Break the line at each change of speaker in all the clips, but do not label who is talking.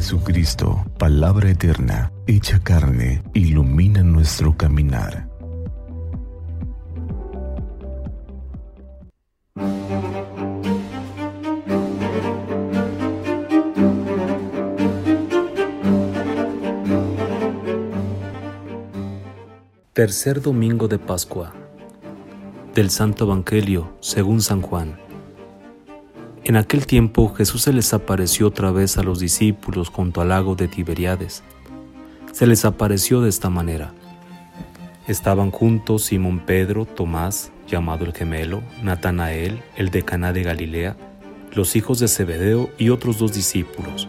Jesucristo, palabra eterna, hecha carne, ilumina nuestro caminar.
Tercer domingo de Pascua del Santo Evangelio según San Juan. En aquel tiempo Jesús se les apareció otra vez a los discípulos junto al lago de Tiberiades. Se les apareció de esta manera. Estaban juntos Simón Pedro, Tomás, llamado el gemelo, Natanael, el de Caná de Galilea, los hijos de Zebedeo y otros dos discípulos.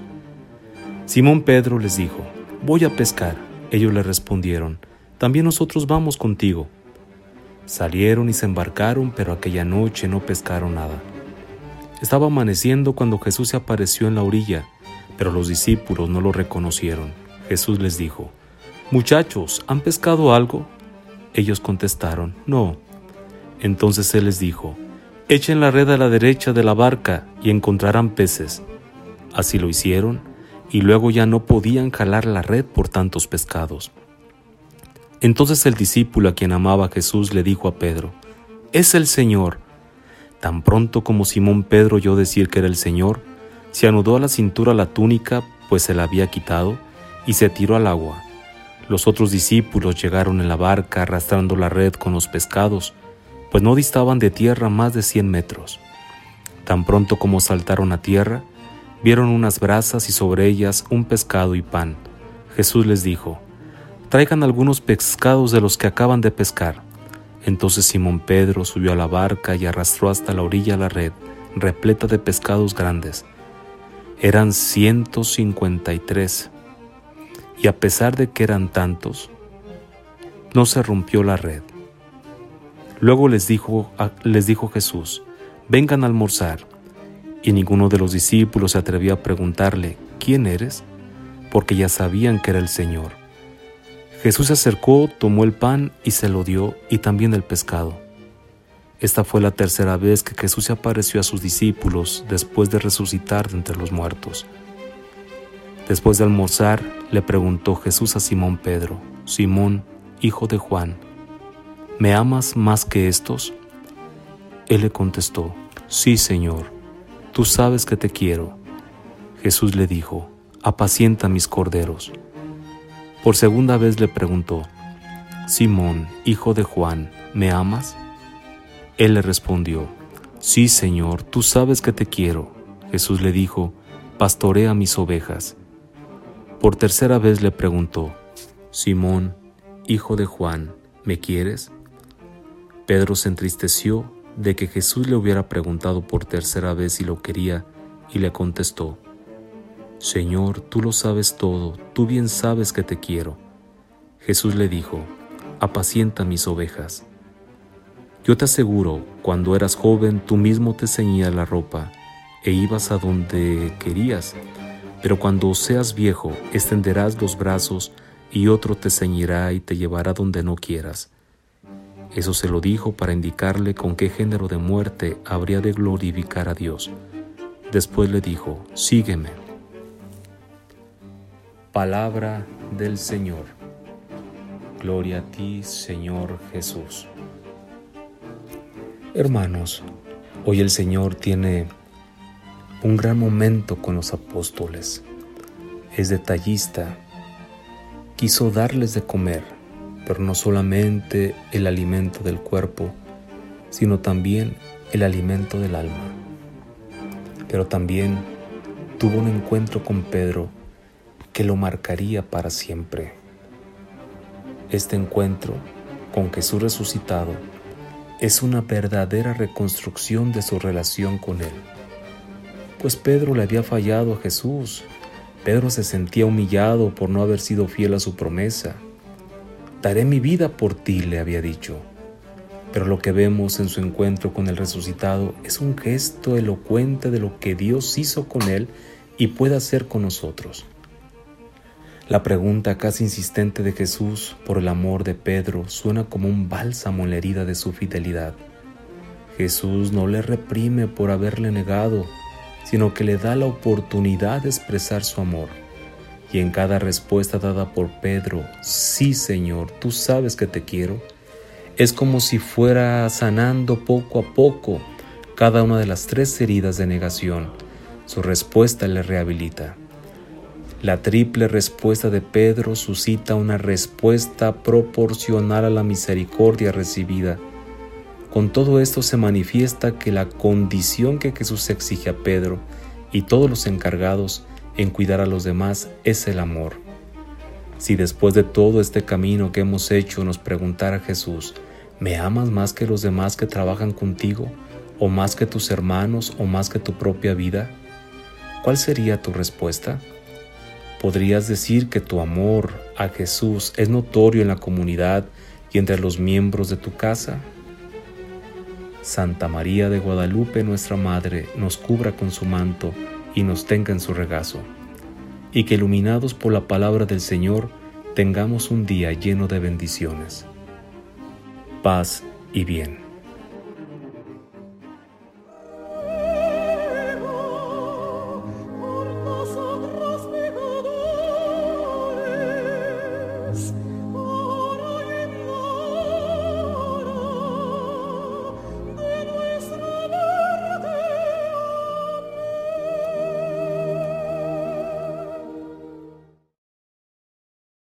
Simón Pedro les dijo, Voy a pescar. Ellos le respondieron, También nosotros vamos contigo. Salieron y se embarcaron, pero aquella noche no pescaron nada. Estaba amaneciendo cuando Jesús se apareció en la orilla, pero los discípulos no lo reconocieron. Jesús les dijo, Muchachos, ¿han pescado algo? Ellos contestaron, No. Entonces Él les dijo, Echen la red a la derecha de la barca y encontrarán peces. Así lo hicieron, y luego ya no podían jalar la red por tantos pescados. Entonces el discípulo a quien amaba Jesús le dijo a Pedro, Es el Señor. Tan pronto como Simón Pedro oyó decir que era el Señor, se anudó a la cintura la túnica, pues se la había quitado, y se tiró al agua. Los otros discípulos llegaron en la barca arrastrando la red con los pescados, pues no distaban de tierra más de cien metros. Tan pronto como saltaron a tierra, vieron unas brasas y sobre ellas un pescado y pan. Jesús les dijo, Traigan algunos pescados de los que acaban de pescar. Entonces Simón Pedro subió a la barca y arrastró hasta la orilla la red, repleta de pescados grandes. Eran ciento cincuenta y tres. Y a pesar de que eran tantos, no se rompió la red. Luego les dijo, les dijo Jesús, vengan a almorzar. Y ninguno de los discípulos se atrevió a preguntarle, ¿quién eres? Porque ya sabían que era el Señor. Jesús se acercó, tomó el pan y se lo dio, y también el pescado. Esta fue la tercera vez que Jesús se apareció a sus discípulos después de resucitar de entre los muertos. Después de almorzar, le preguntó Jesús a Simón Pedro, Simón, hijo de Juan, ¿me amas más que estos? Él le contestó, Sí, Señor, tú sabes que te quiero. Jesús le dijo, apacienta mis corderos. Por segunda vez le preguntó, Simón, hijo de Juan, ¿me amas? Él le respondió, Sí, Señor, tú sabes que te quiero. Jesús le dijo, Pastorea mis ovejas. Por tercera vez le preguntó, Simón, hijo de Juan, ¿me quieres? Pedro se entristeció de que Jesús le hubiera preguntado por tercera vez si lo quería y le contestó, Señor, tú lo sabes todo, tú bien sabes que te quiero. Jesús le dijo, apacienta mis ovejas. Yo te aseguro, cuando eras joven tú mismo te ceñías la ropa e ibas a donde querías, pero cuando seas viejo extenderás los brazos y otro te ceñirá y te llevará donde no quieras. Eso se lo dijo para indicarle con qué género de muerte habría de glorificar a Dios. Después le dijo, sígueme. Palabra del Señor. Gloria a ti, Señor Jesús. Hermanos, hoy el Señor tiene un gran momento con los apóstoles. Es detallista. Quiso darles de comer, pero no solamente el alimento del cuerpo, sino también el alimento del alma. Pero también tuvo un encuentro con Pedro que lo marcaría para siempre. Este encuentro con Jesús resucitado es una verdadera reconstrucción de su relación con Él. Pues Pedro le había fallado a Jesús. Pedro se sentía humillado por no haber sido fiel a su promesa. Daré mi vida por ti, le había dicho. Pero lo que vemos en su encuentro con el resucitado es un gesto elocuente de lo que Dios hizo con él y puede hacer con nosotros. La pregunta casi insistente de Jesús por el amor de Pedro suena como un bálsamo en la herida de su fidelidad. Jesús no le reprime por haberle negado, sino que le da la oportunidad de expresar su amor. y en cada respuesta dada por Pedro, sí Señor, tú sabes que te quiero, es como si fuera sanando poco a poco cada una de las tres heridas de negación. Su respuesta le rehabilita. La triple respuesta de Pedro suscita una respuesta proporcional a la misericordia recibida. Con todo esto se manifiesta que la condición que Jesús exige a Pedro y todos los encargados en cuidar a los demás es el amor. Si después de todo este camino que hemos hecho nos preguntara Jesús, ¿me amas más que los demás que trabajan contigo? ¿O más que tus hermanos? ¿O más que tu propia vida? ¿Cuál sería tu respuesta? ¿Podrías decir que tu amor a Jesús es notorio en la comunidad y entre los miembros de tu casa? Santa María de Guadalupe, nuestra Madre, nos cubra con su manto y nos tenga en su regazo, y que iluminados por la palabra del Señor tengamos un día lleno de bendiciones. Paz y bien.